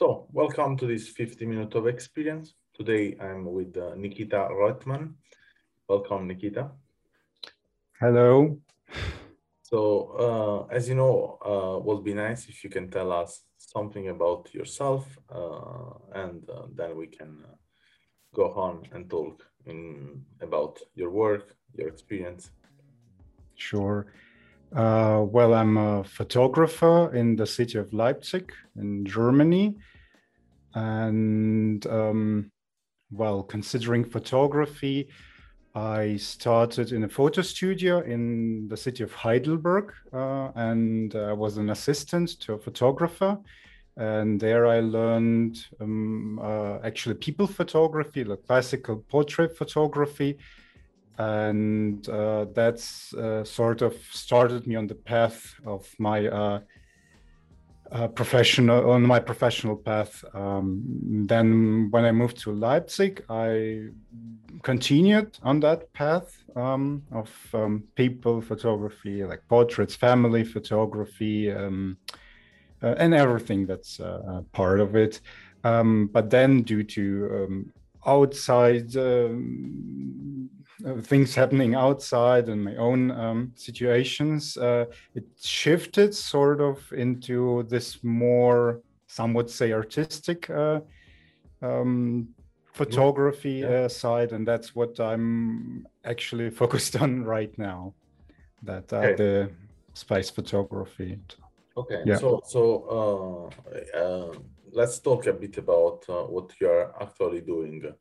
So, welcome to this 50 minute of experience. Today I'm with uh, Nikita Reutemann. Welcome, Nikita. Hello. So, uh, as you know, uh, would be nice if you can tell us something about yourself, uh, and uh, then we can uh, go on and talk in about your work, your experience. Sure. Uh, well, I'm a photographer in the city of Leipzig in Germany. And um, well, considering photography, I started in a photo studio in the city of Heidelberg, uh, and I was an assistant to a photographer. And there I learned um, uh, actually people photography, like classical portrait photography. And uh, that's uh, sort of started me on the path of my uh, uh, professional on my professional path. Um, then when I moved to Leipzig, I continued on that path um, of um, people photography, like portraits, family photography, um, uh, and everything that's uh, part of it. Um, but then, due to um, outside uh, things happening outside and my own um, situations, uh, it shifted sort of into this more, some would say, artistic uh, um, photography yeah. uh, side, and that's what I'm actually focused on right now. That uh, okay. the space photography. Okay. Yeah. So so uh, let's talk a bit about what you are actually doing.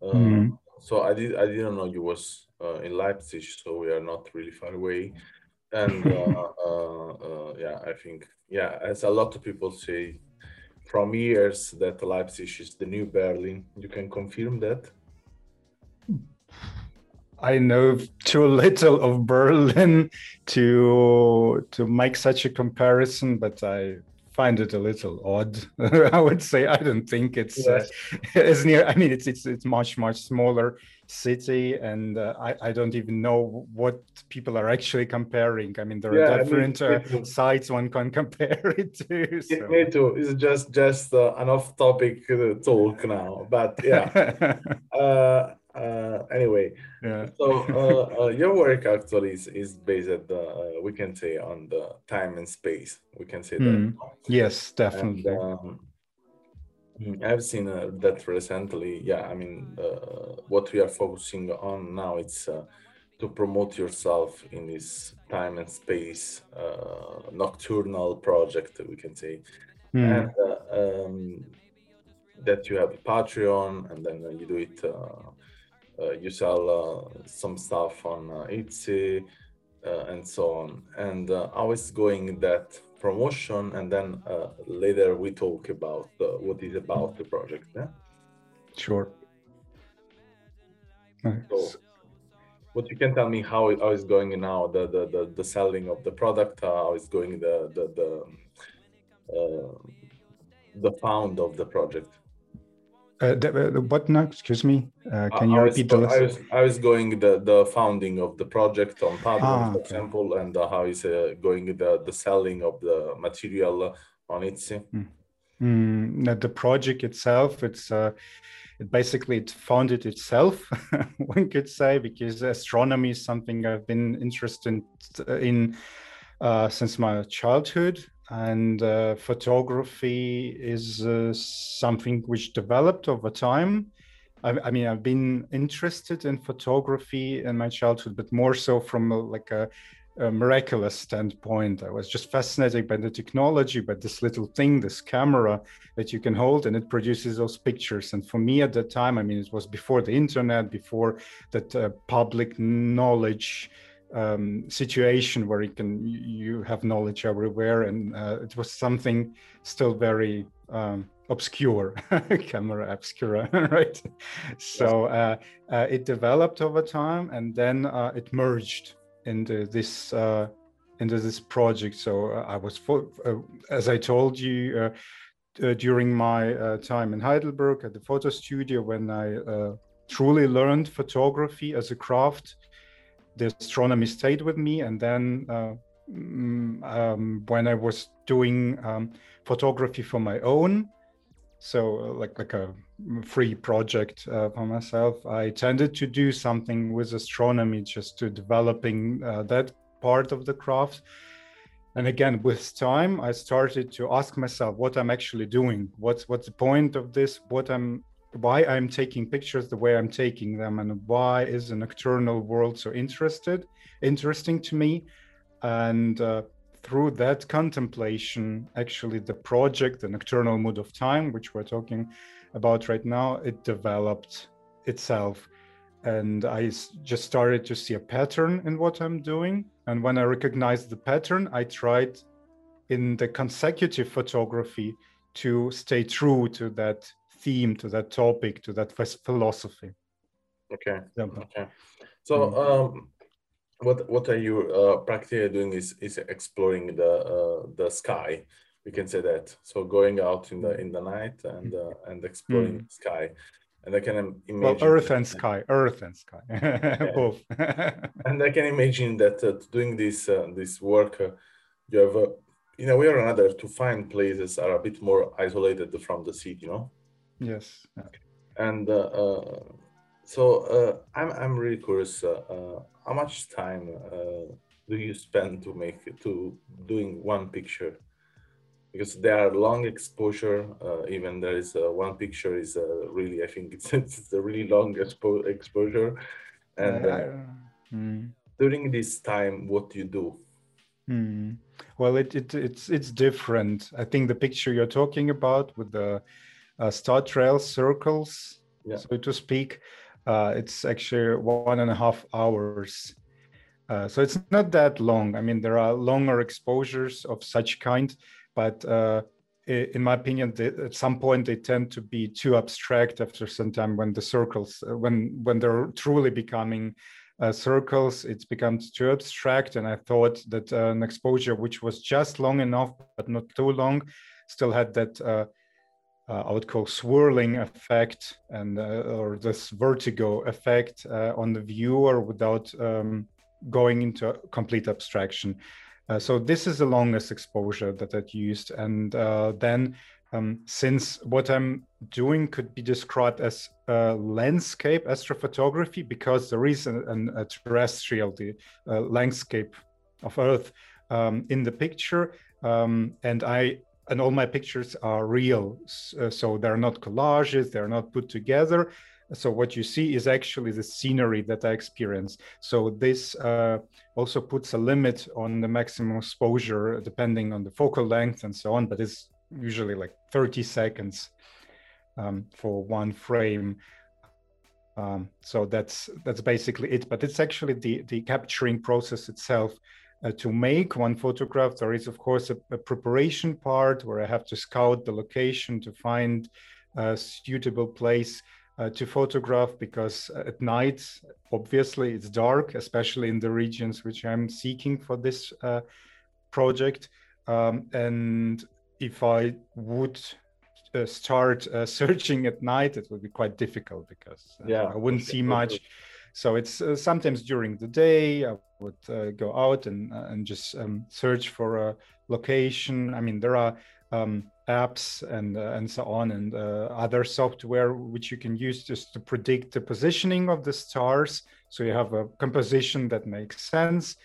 Mm-hmm so I did I didn't know you was uh, in Leipzig, so we are not really far away. And uh, uh, uh, yeah, I think yeah, as a lot of people say from years that Leipzig is the new Berlin. You can confirm that. I know too little of Berlin to to make such a comparison, but I find it a little odd. I would say I don't think it's uh, yes. uh, as near. I mean, it's it's it's much much smaller city, and uh, I I don't even know what people are actually comparing. I mean, there yeah, are different I mean, uh, sites one can compare it to. So. Me too. It's just just uh, an off-topic uh, talk now, but yeah. Uh, anyway, yeah. so uh, uh, your work actually is, is based, uh, we can say, on the time and space. We can say that. Mm. Yes, definitely. And, um, I've seen uh, that recently. Yeah, I mean, uh, what we are focusing on now it's uh, to promote yourself in this time and space nocturnal project. We can say, mm. and um, that you have a Patreon, and then you do it uh, you sell uh, some stuff on uh, Etsy and so on. And how is going that promotion? And then later we talk about what is about the project. Yeah? Sure. So, what you can tell me how, how is going now the, the the, the selling of the product how is going the the the, uh, the found of the project uh, the, uh, what now? Excuse me. Uh, can you repeat the I was, I was going the, the founding of the project on Padlet, ah, for okay. example, and uh, how is uh, going the, the selling of the material on Etsy. Mm. Mm, the project itself, it's uh, it basically it founded itself, one could say, because astronomy is something I've been interested in since my childhood and uh, photography is uh, something which developed over time. I, I, mean, I've been interested in photography in my childhood, but more so from a, like a, a, miraculous standpoint. I was just fascinated by the technology, by this little thing, this camera that you can hold, and it produces those pictures. And for me at that time, I mean, it was before the internet, before that uh, public knowledge um, situation where you can you have knowledge everywhere, and uh, it was something still very um, obscure camera obscura right? So uh, uh, it developed over time and then uh, it merged into this uh, into this project. So uh, i was uh, as i told you during my time in heidelberg at the photo studio when i truly learned photography as a craft the astronomy stayed with me and then mm, um, when i was doing um, photography for my own so uh, like like a free project uh, for myself i tended to do something with astronomy just to developing uh, that part of the craft. And again with time i started to ask myself what i'm actually doing. What's what's the point of this? What i'm why i'm taking pictures the way i'm taking them and why is a nocturnal world so interested interesting to me and uh, through that contemplation, actually the project, the nocturnal mood of time, which we're talking about right now, it developed itself. And I just started to see a pattern in what I'm doing. And when I recognized the pattern, I tried in the consecutive photography to stay true to that theme, to that topic, to that philosophy. Okay. Okay. So, mm. um, what what are you uh, practically doing is is exploring the uh, the sky we can say that so going out in the in the night and uh, and exploring mm. the sky and i can imagine well, earth and sky earth and sky both and i can imagine that uh, doing this uh, this work uh, you have in a way or another to find places are a bit more isolated from the city you know yes. And so i'm i'm really curious how much time uh, do you spend to make to doing one picture? Because there are long exposure uh, even there is uh, one picture is uh, really i think it's, it's a really long expo- exposure. And mm. during this time what do you do? Mm. well it, it it's it's different. I think the picture you're talking about with the uh, star trail circles yeah. so to speak uh, it's actually one and a half hours. Uh, so it's not that long. I mean, there are longer exposures of such kind, but uh, in my opinion, they, at some point they tend to be too abstract after some time when the circles, uh, when when they're truly becoming uh, circles, it's becomes too abstract. And I thought that uh, an exposure which was just long enough but not too long, still had that uh, I would call swirling effect and uh, or this vertigo effect uh, on the viewer without um, going into complete abstraction. Uh, so this is the longest exposure that I've used, and uh, then um, since what I'm doing could be described as landscape astrophotography because there is an a terrestrial the uh, landscape of Earth um, in the picture, um, and I and all my pictures are real. Uh, so they're not collages, they're not put together. So what you see is actually the scenery that I experience. So this uh, also puts a limit on the maximum exposure depending on the focal length and so on, but it's usually like 30 seconds um, for one frame. Um, so that's that's basically it. But it's actually the the capturing process itself uh, to make one photograph, there is, of course, a, a, preparation part where I have to scout the location to find a suitable place uh, to photograph because at night, obviously, it's dark, especially in the regions which I'm seeking for this uh, project. Um, and if I would uh, start uh, searching at night, it would be quite difficult because uh, yeah, I wouldn't see much. So it's uh, sometimes during the day I would uh, go out and uh, and just um, search for a location. I mean, there are um, apps and uh, and so on and uh, other software which you can use just to predict the positioning of the stars. So you have a composition that makes sense.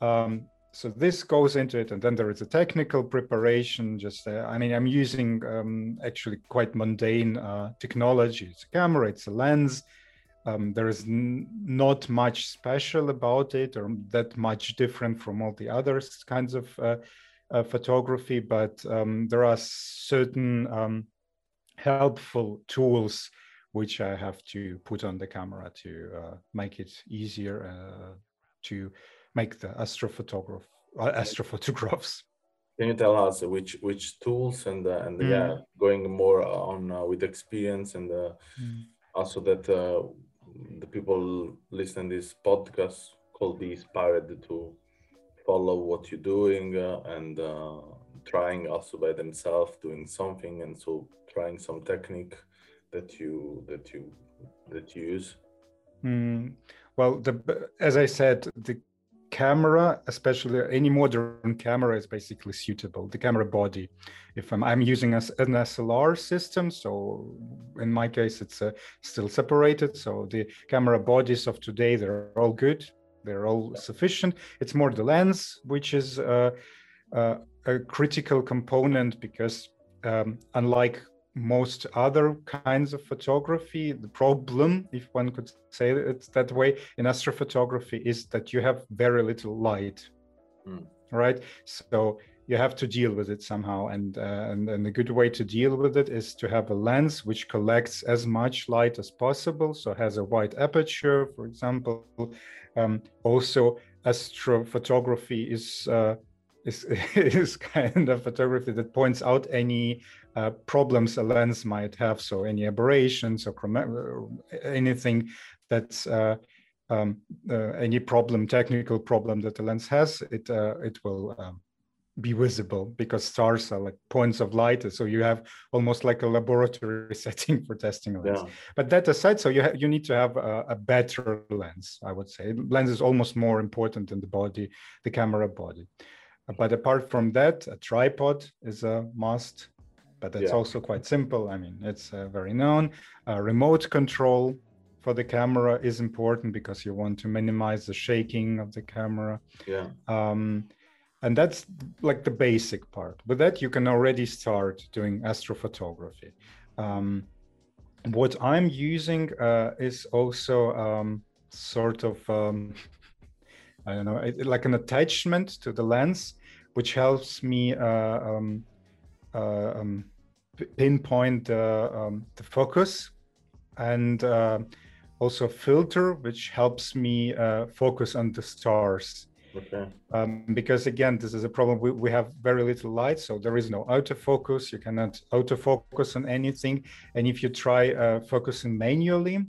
Um, so this goes into it, and then there is a technical preparation. Just uh, I mean, I'm using um, actually quite mundane technology. It's a camera, it's a lens um, there is not much special about it or that much different from all the other kinds of uh, uh, photography, but um, there are certain um, helpful tools which I have to put on the camera to uh, make it easier uh, to make the astrophotograph uh, astrophotographs. Can you tell us which which tools and uh, and Mm. yeah, going more on uh, with experience and uh, Mm. also that uh, the people listening this podcast could be inspired to follow what you're doing uh, and uh, trying also by themselves doing something and so trying some technique that you that you that you use. Mm, well, the as I said, the camera, especially any modern camera, is basically suitable. The camera body. If I'm, I'm using an SLR system, so in my case, it's uh, still separated. So the camera bodies of today, they're all good. They're all sufficient. It's more the lens, which is uh, uh, a critical component because um, unlike most other kinds of photography, the problem, if one could say it that way, in astrophotography is that you have very little light, Mm. right? So you have to deal with it somehow, and, uh, and and a good way to deal with it is to have a lens which collects as much light as possible, so has a wide aperture, for example. Um, also, astrophotography is uh, is is kind of photography that points out any uh, problems a lens might have. So any aberrations or uh, anything that's uh, um, uh, any problem, technical problem that the lens has, it uh, it will um, be visible because stars are like points of light. So you have almost like a laboratory setting for testing lens. Yeah. But that aside, so you you need to have a, a better lens. I would say lens is almost more important than the body, the camera body. But apart from that, a tripod is a must. But that's Yeah. also quite simple. I mean, it's uh, very known. Uh, remote control for the camera is important because you want to minimize the shaking of the camera. Yeah. Um, and that's like the basic part. With that, you can already start doing astrophotography. Um, what I'm using uh, is also um, sort of, um, I don't know, like an attachment to the lens, which helps me uh, um, um, pinpoint uh, um, the focus and uh, also filter, which helps me uh, focus on the stars. Okay. um, because again this is a problem. We, we have very little light so there is no autofocus. You cannot autofocus on anything. And if you try uh, focusing manually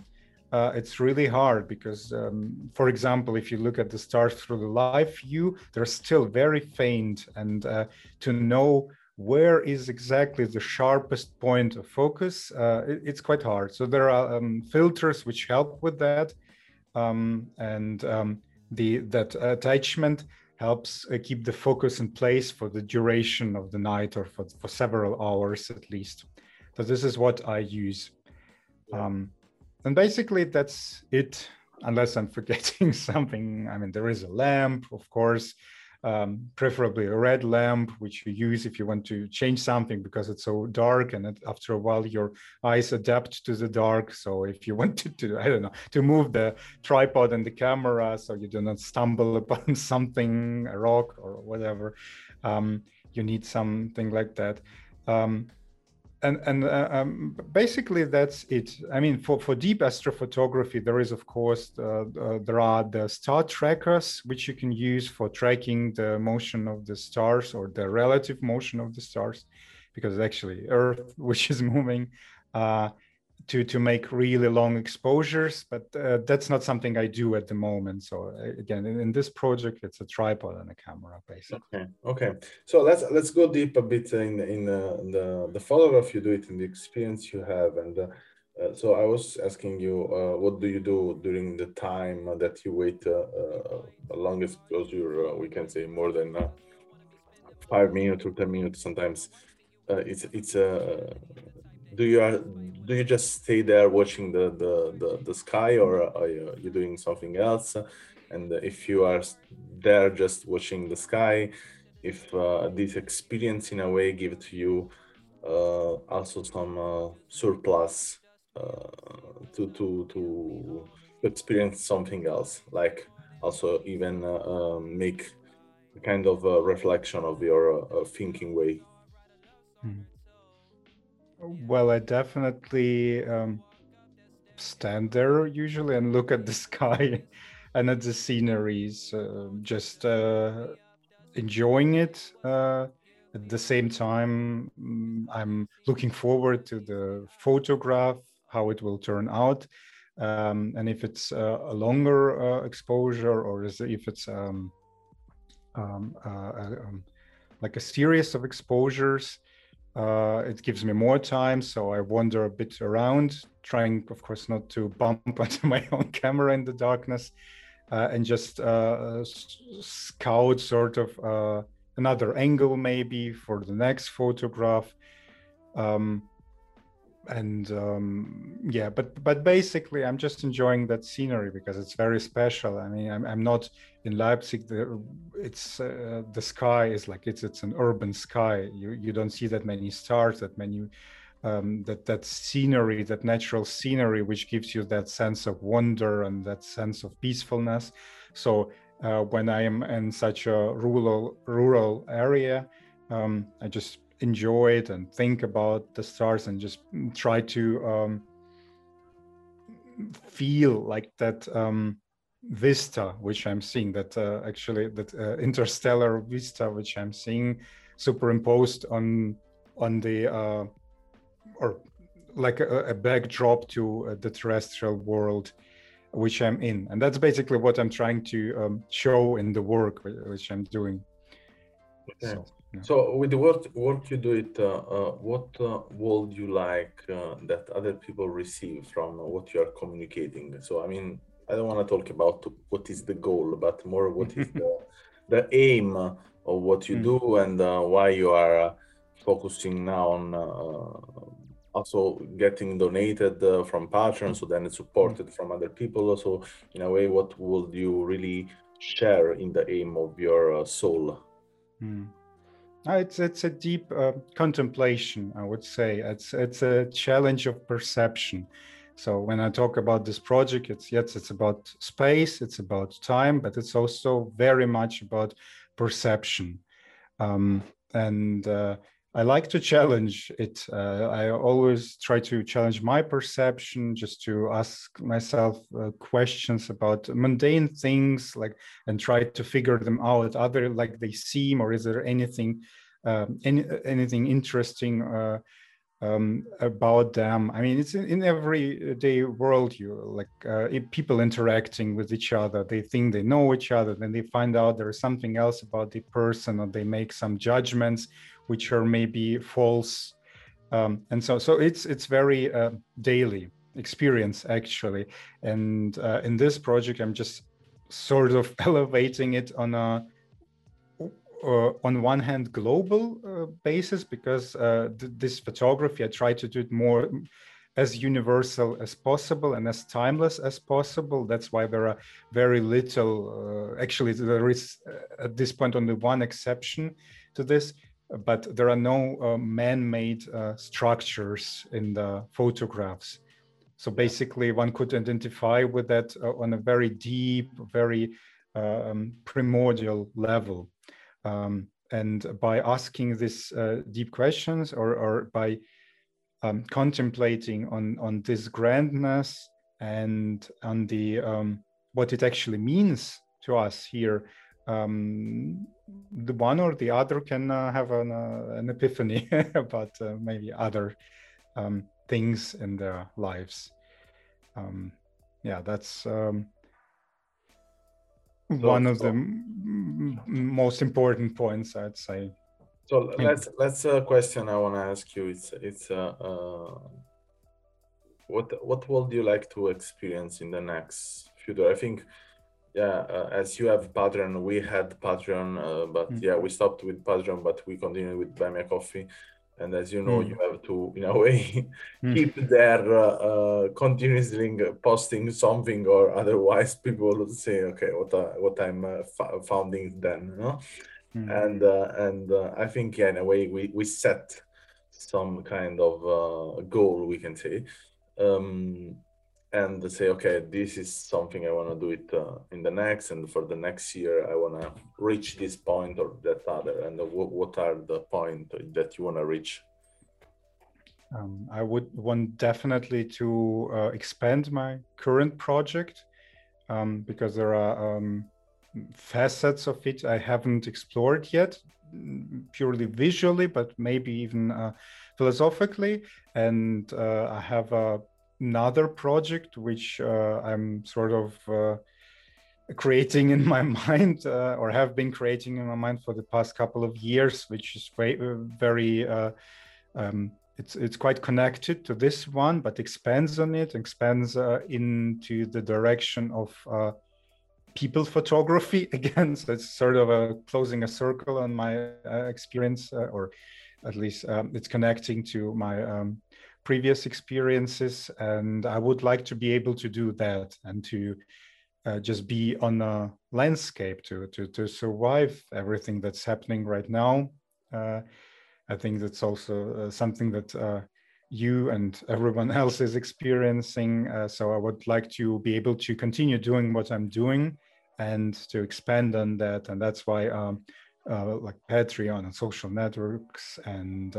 uh, it's really hard because um, for example if you look at the stars through the live view they're still very faint. And uh, to know where is exactly the sharpest point of focus? Uh, it- it's quite hard. So there are um, filters which help with that. Um, and um, the that attachment helps uh, keep the focus in place for the duration of the night or for, for several hours at least. So this is what i use. Um, and basically that's it unless i'm forgetting something. I mean there is a lamp of course um, preferably a red lamp which you use if you want to change something because it's so dark and after a while your eyes adapt to the dark. So if you wanted to i don't know to move the tripod and the camera so you do not stumble upon something a rock or whatever um, you need something like that. Um, and and uh, um, basically that's it. I mean for, for deep astrophotography there is of course uh, uh, there are the star trackers which you can use for tracking the motion of the stars or the relative motion of the stars because actually earth which is moving uh, to to make really long exposures but uh, that's not something i do at the moment so uh, again in, in this project it's a tripod and a camera basically Okay. Okay. So let's let's go deep a bit in in uh, the the photograph you do it and the experience you have and. Uh, so I was asking you, uh, what do you do during the time that you wait uh, uh, longest exposure? We can say more than five minutes or ten minutes. Sometimes it's it's uh, do you do you just stay there watching the the the, the sky or are you, you doing something else? And if you are there just watching the sky, if uh, this experience in a way give to you uh, also some uh, surplus uh, to to to experience something else, like also even uh, um, make a kind of a reflection of your uh, thinking way. Well, I definitely um, stand there usually and look at the sky and at the sceneries, uh, just uh, enjoying it. Uh, at the same time, mm, I'm looking forward to the photograph, how it will turn out, um, and if it's uh, a longer uh, exposure or is it, if it's um, um, uh, um, like a series of exposures. Uh, it gives me more time, so I wander a bit around, trying, of course, not to bump onto my own camera in the darkness, uh, and just uh, scout sort of uh, another angle maybe for the next photograph. Um, and um, yeah but but basically i'm just enjoying that scenery because it's very special. I mean i'm, I'm not in leipzig the, it's uh, the sky is like it's it's an urban sky. You you don't see that many stars that many um, that that scenery that natural scenery which gives you that sense of wonder and that sense of peacefulness. So uh, when i am in such a rural rural area um, i just enjoy it and think about the stars and just try to um, feel like that um, vista which i'm seeing that uh, actually that uh, interstellar vista which i'm seeing superimposed on on the uh, or like a, a backdrop to uh, the terrestrial world which i'm in and that's basically what i'm trying to um, show in the work which i'm doing okay. so. So with the work, work you do it, uh, uh, what uh, would you like uh, that other people receive from what you are communicating? So I mean, I don't want to talk about what is the goal, but more what is the, the aim of what you mm. do and uh, why you are uh, focusing now on also getting donated from patrons, so then it's supported from other people. Also, in a way, what would you really share in the aim of your soul? Mm. Uh, it's it's a deep uh, contemplation, I would say. It's it's a challenge of perception. So when I talk about this project, it's yes, it's about space, it's about time, but it's also very much about perception. Um, and uh, I like to challenge it. Uh, I always try to challenge my perception, just to ask myself uh, questions about mundane things, like and try to figure them out. Other like they seem, or is there anything, um, any, anything interesting uh, um, about them? I mean, it's in, in everyday world. You like uh, people interacting with each other. They think they know each other, then they find out there is something else about the person, or they make some judgments which are maybe false. Um, and so, so it's it's very uh, daily experience actually. And uh, in this project, I'm just sort of elevating it on a uh, on one hand global uh, basis because uh, th this photography I try to do it more as universal as possible and as timeless as possible. That's why there are very little. Uh, actually, there is uh, at this point only one exception to this, but there are no uh, man-made uh, structures in the photographs. So basically, one could identify with that uh, on a very deep, very um, primordial level. Um, and by asking these uh, deep questions or, or by um, contemplating on, on this grandness and on the um, what it actually means to us here, um, the one or the other can uh, have an, uh, an epiphany about uh, maybe other um, things in their lives. Um, yeah, that's um, so, one of so, the m- most important points, I'd say. So let's let's a question I want to ask you. It's it's uh, uh, what what would you like to experience in the next future? I think yeah uh, as you have patreon we had patreon uh, but mm. yeah we stopped with patreon but we continue with buy me a coffee and as you know mm. you have to in a way mm. keep there uh, uh, continuously posting something or otherwise people will say okay what uh, what i'm uh, f- founding then you know? Hmm. and and i think yeah in a way we we set some kind of goal we can say um, and say, okay, this is something I want to do it uh, in the next, and for the next year, I want to reach this point or that other. And w- what are the point that you want to reach? Um, I would want definitely to uh, expand my current project um, because there are um, facets of it I haven't explored yet. purely visually, but maybe even uh, philosophically. And uh, I have a, another project which uh, I'm sort of uh, creating in my mind, uh, or have been creating in my mind for the past couple of years, which is very, very um, it's it's quite connected to this one, but expands on it, expands uh, into the direction of uh, people photography again. So it's sort of a closing a circle on my uh, experience, uh, or at least um, it's connecting to my um, previous experiences. And I would like to be able to do that and to uh, just be on a landscape to to to survive everything that's happening right now uh, I think that's also uh, something that uh, you and everyone else is experiencing. Uh, so I would like to be able to continue doing what I'm doing and to expand on that. And that's why um, uh, like Patreon and social networks and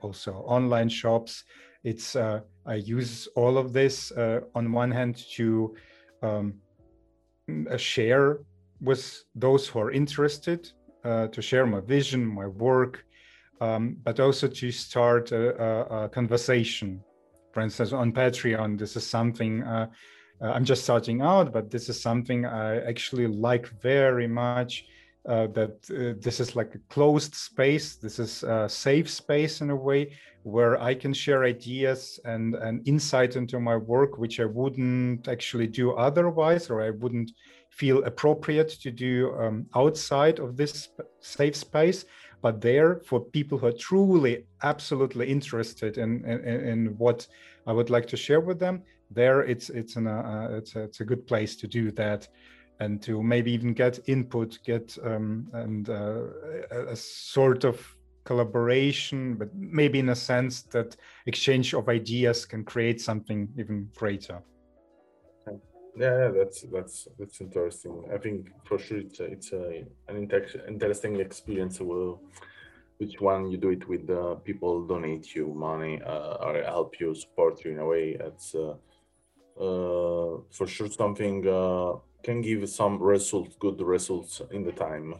also online shops, it's uh, I use all of this on one hand to um, share with those who are interested, to share my vision, my work, um, but also to start a, a, a, conversation. For instance, on Patreon, this is something uh, uh, I'm just starting out, but this is something I actually like very much. Uh, that uh, this is like a closed space. This is a safe space in a way where I can share ideas and, and insight into my work, which I wouldn't actually do otherwise, or I wouldn't feel appropriate to do um, outside of this safe space but there for people who are truly absolutely interested in, in, in what I would like to share with them, there it's it's an uh, it's a, it's a good place to do that, and to maybe even get input, get um, and uh, a, sort of collaboration, but maybe in a sense that exchange of ideas can create something even greater. Yeah, that's that's that's interesting. I think for sure it's a, it's a, an inter- interesting experience. Will which one you do it with uh, people donate you money uh, or help you support you in a way. It's uh, uh for sure something can give some results, good results in the time,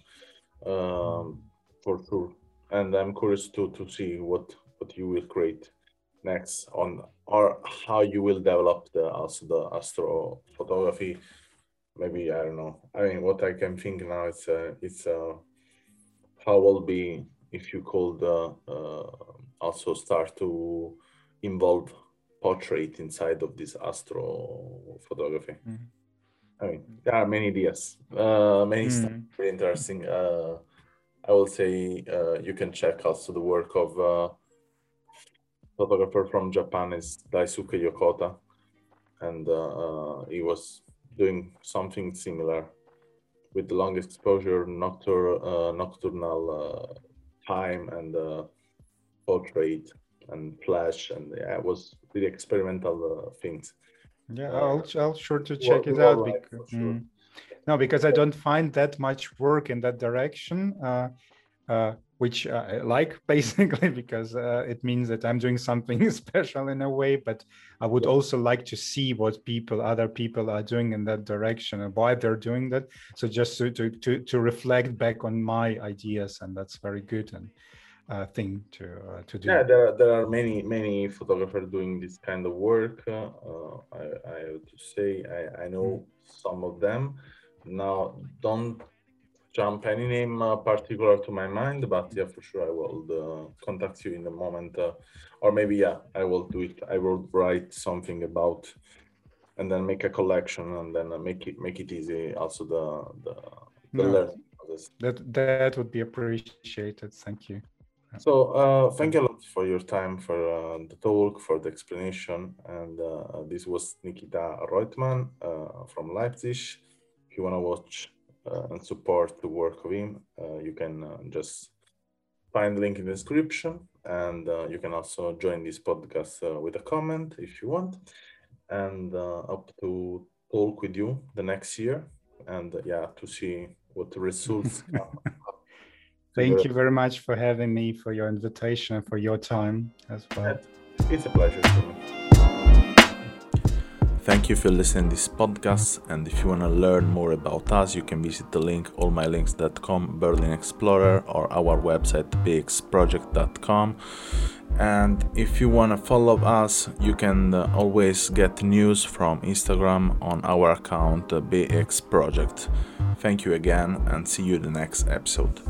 um, for sure. And I'm curious to to see what what you will create next on or how you will develop the also the astro photography maybe i don't know i mean what i can think now is uh, it's uh, how will be if you could uh, uh, also start to involve portrait inside of this astro photography mm. I mean there are many ideas. Uh, many mm. stuff very interesting. Uh, i will say uh, you can check also the work of photographer from Japan is Daisuke Yokota, and uh, uh, he was doing something similar with the long exposure, noctur- uh, nocturnal uh, time, and uh, portrait and flash, and yeah, it was really experimental uh, things. Yeah, I'll I'll sure to check it out. Right, because, sure. mm, no, because I don't find that much work in that direction which I like basically because uh, it means that I'm doing something special in a way. But I would also like to see what people, other people, are doing in that direction and why they're doing that. So just to to to, to reflect back on my ideas, and that's very good and uh, thing to uh, to do. Yeah, there are, there are many many photographers doing this kind of work. Uh, I, I have to say I, I know mm. some of them. Now, don't jump any name uh, particular to my mind, but yeah, for sure I will uh, contact you in a moment, uh, or maybe yeah, I will do it. I will write something about, and then make a collection, and then uh, make it make it easy. Also the the, the no, learning That that would be appreciated. Thank you. So uh, thank you a lot for your time, for uh, the talk, for the explanation, and this was Nikita Reutemann from Leipzig. If you want to watch uh, and support the work of him, uh, you can uh, just find the link in the description and you can also join this podcast with a comment if you want. And up to talk with you the next year. And yeah to see what the results Thank you very much for having me, for your invitation, and for your time as well. It's a pleasure for me. thank you for listening to this podcast. And if you want to learn more about us, you can visit the link allmylinks.com, Berlin Explorer, or our website bxproject.com. And if you want to follow us, you can uh, always get news from Instagram on our account bxproject. Thank you again and see you in the next episode.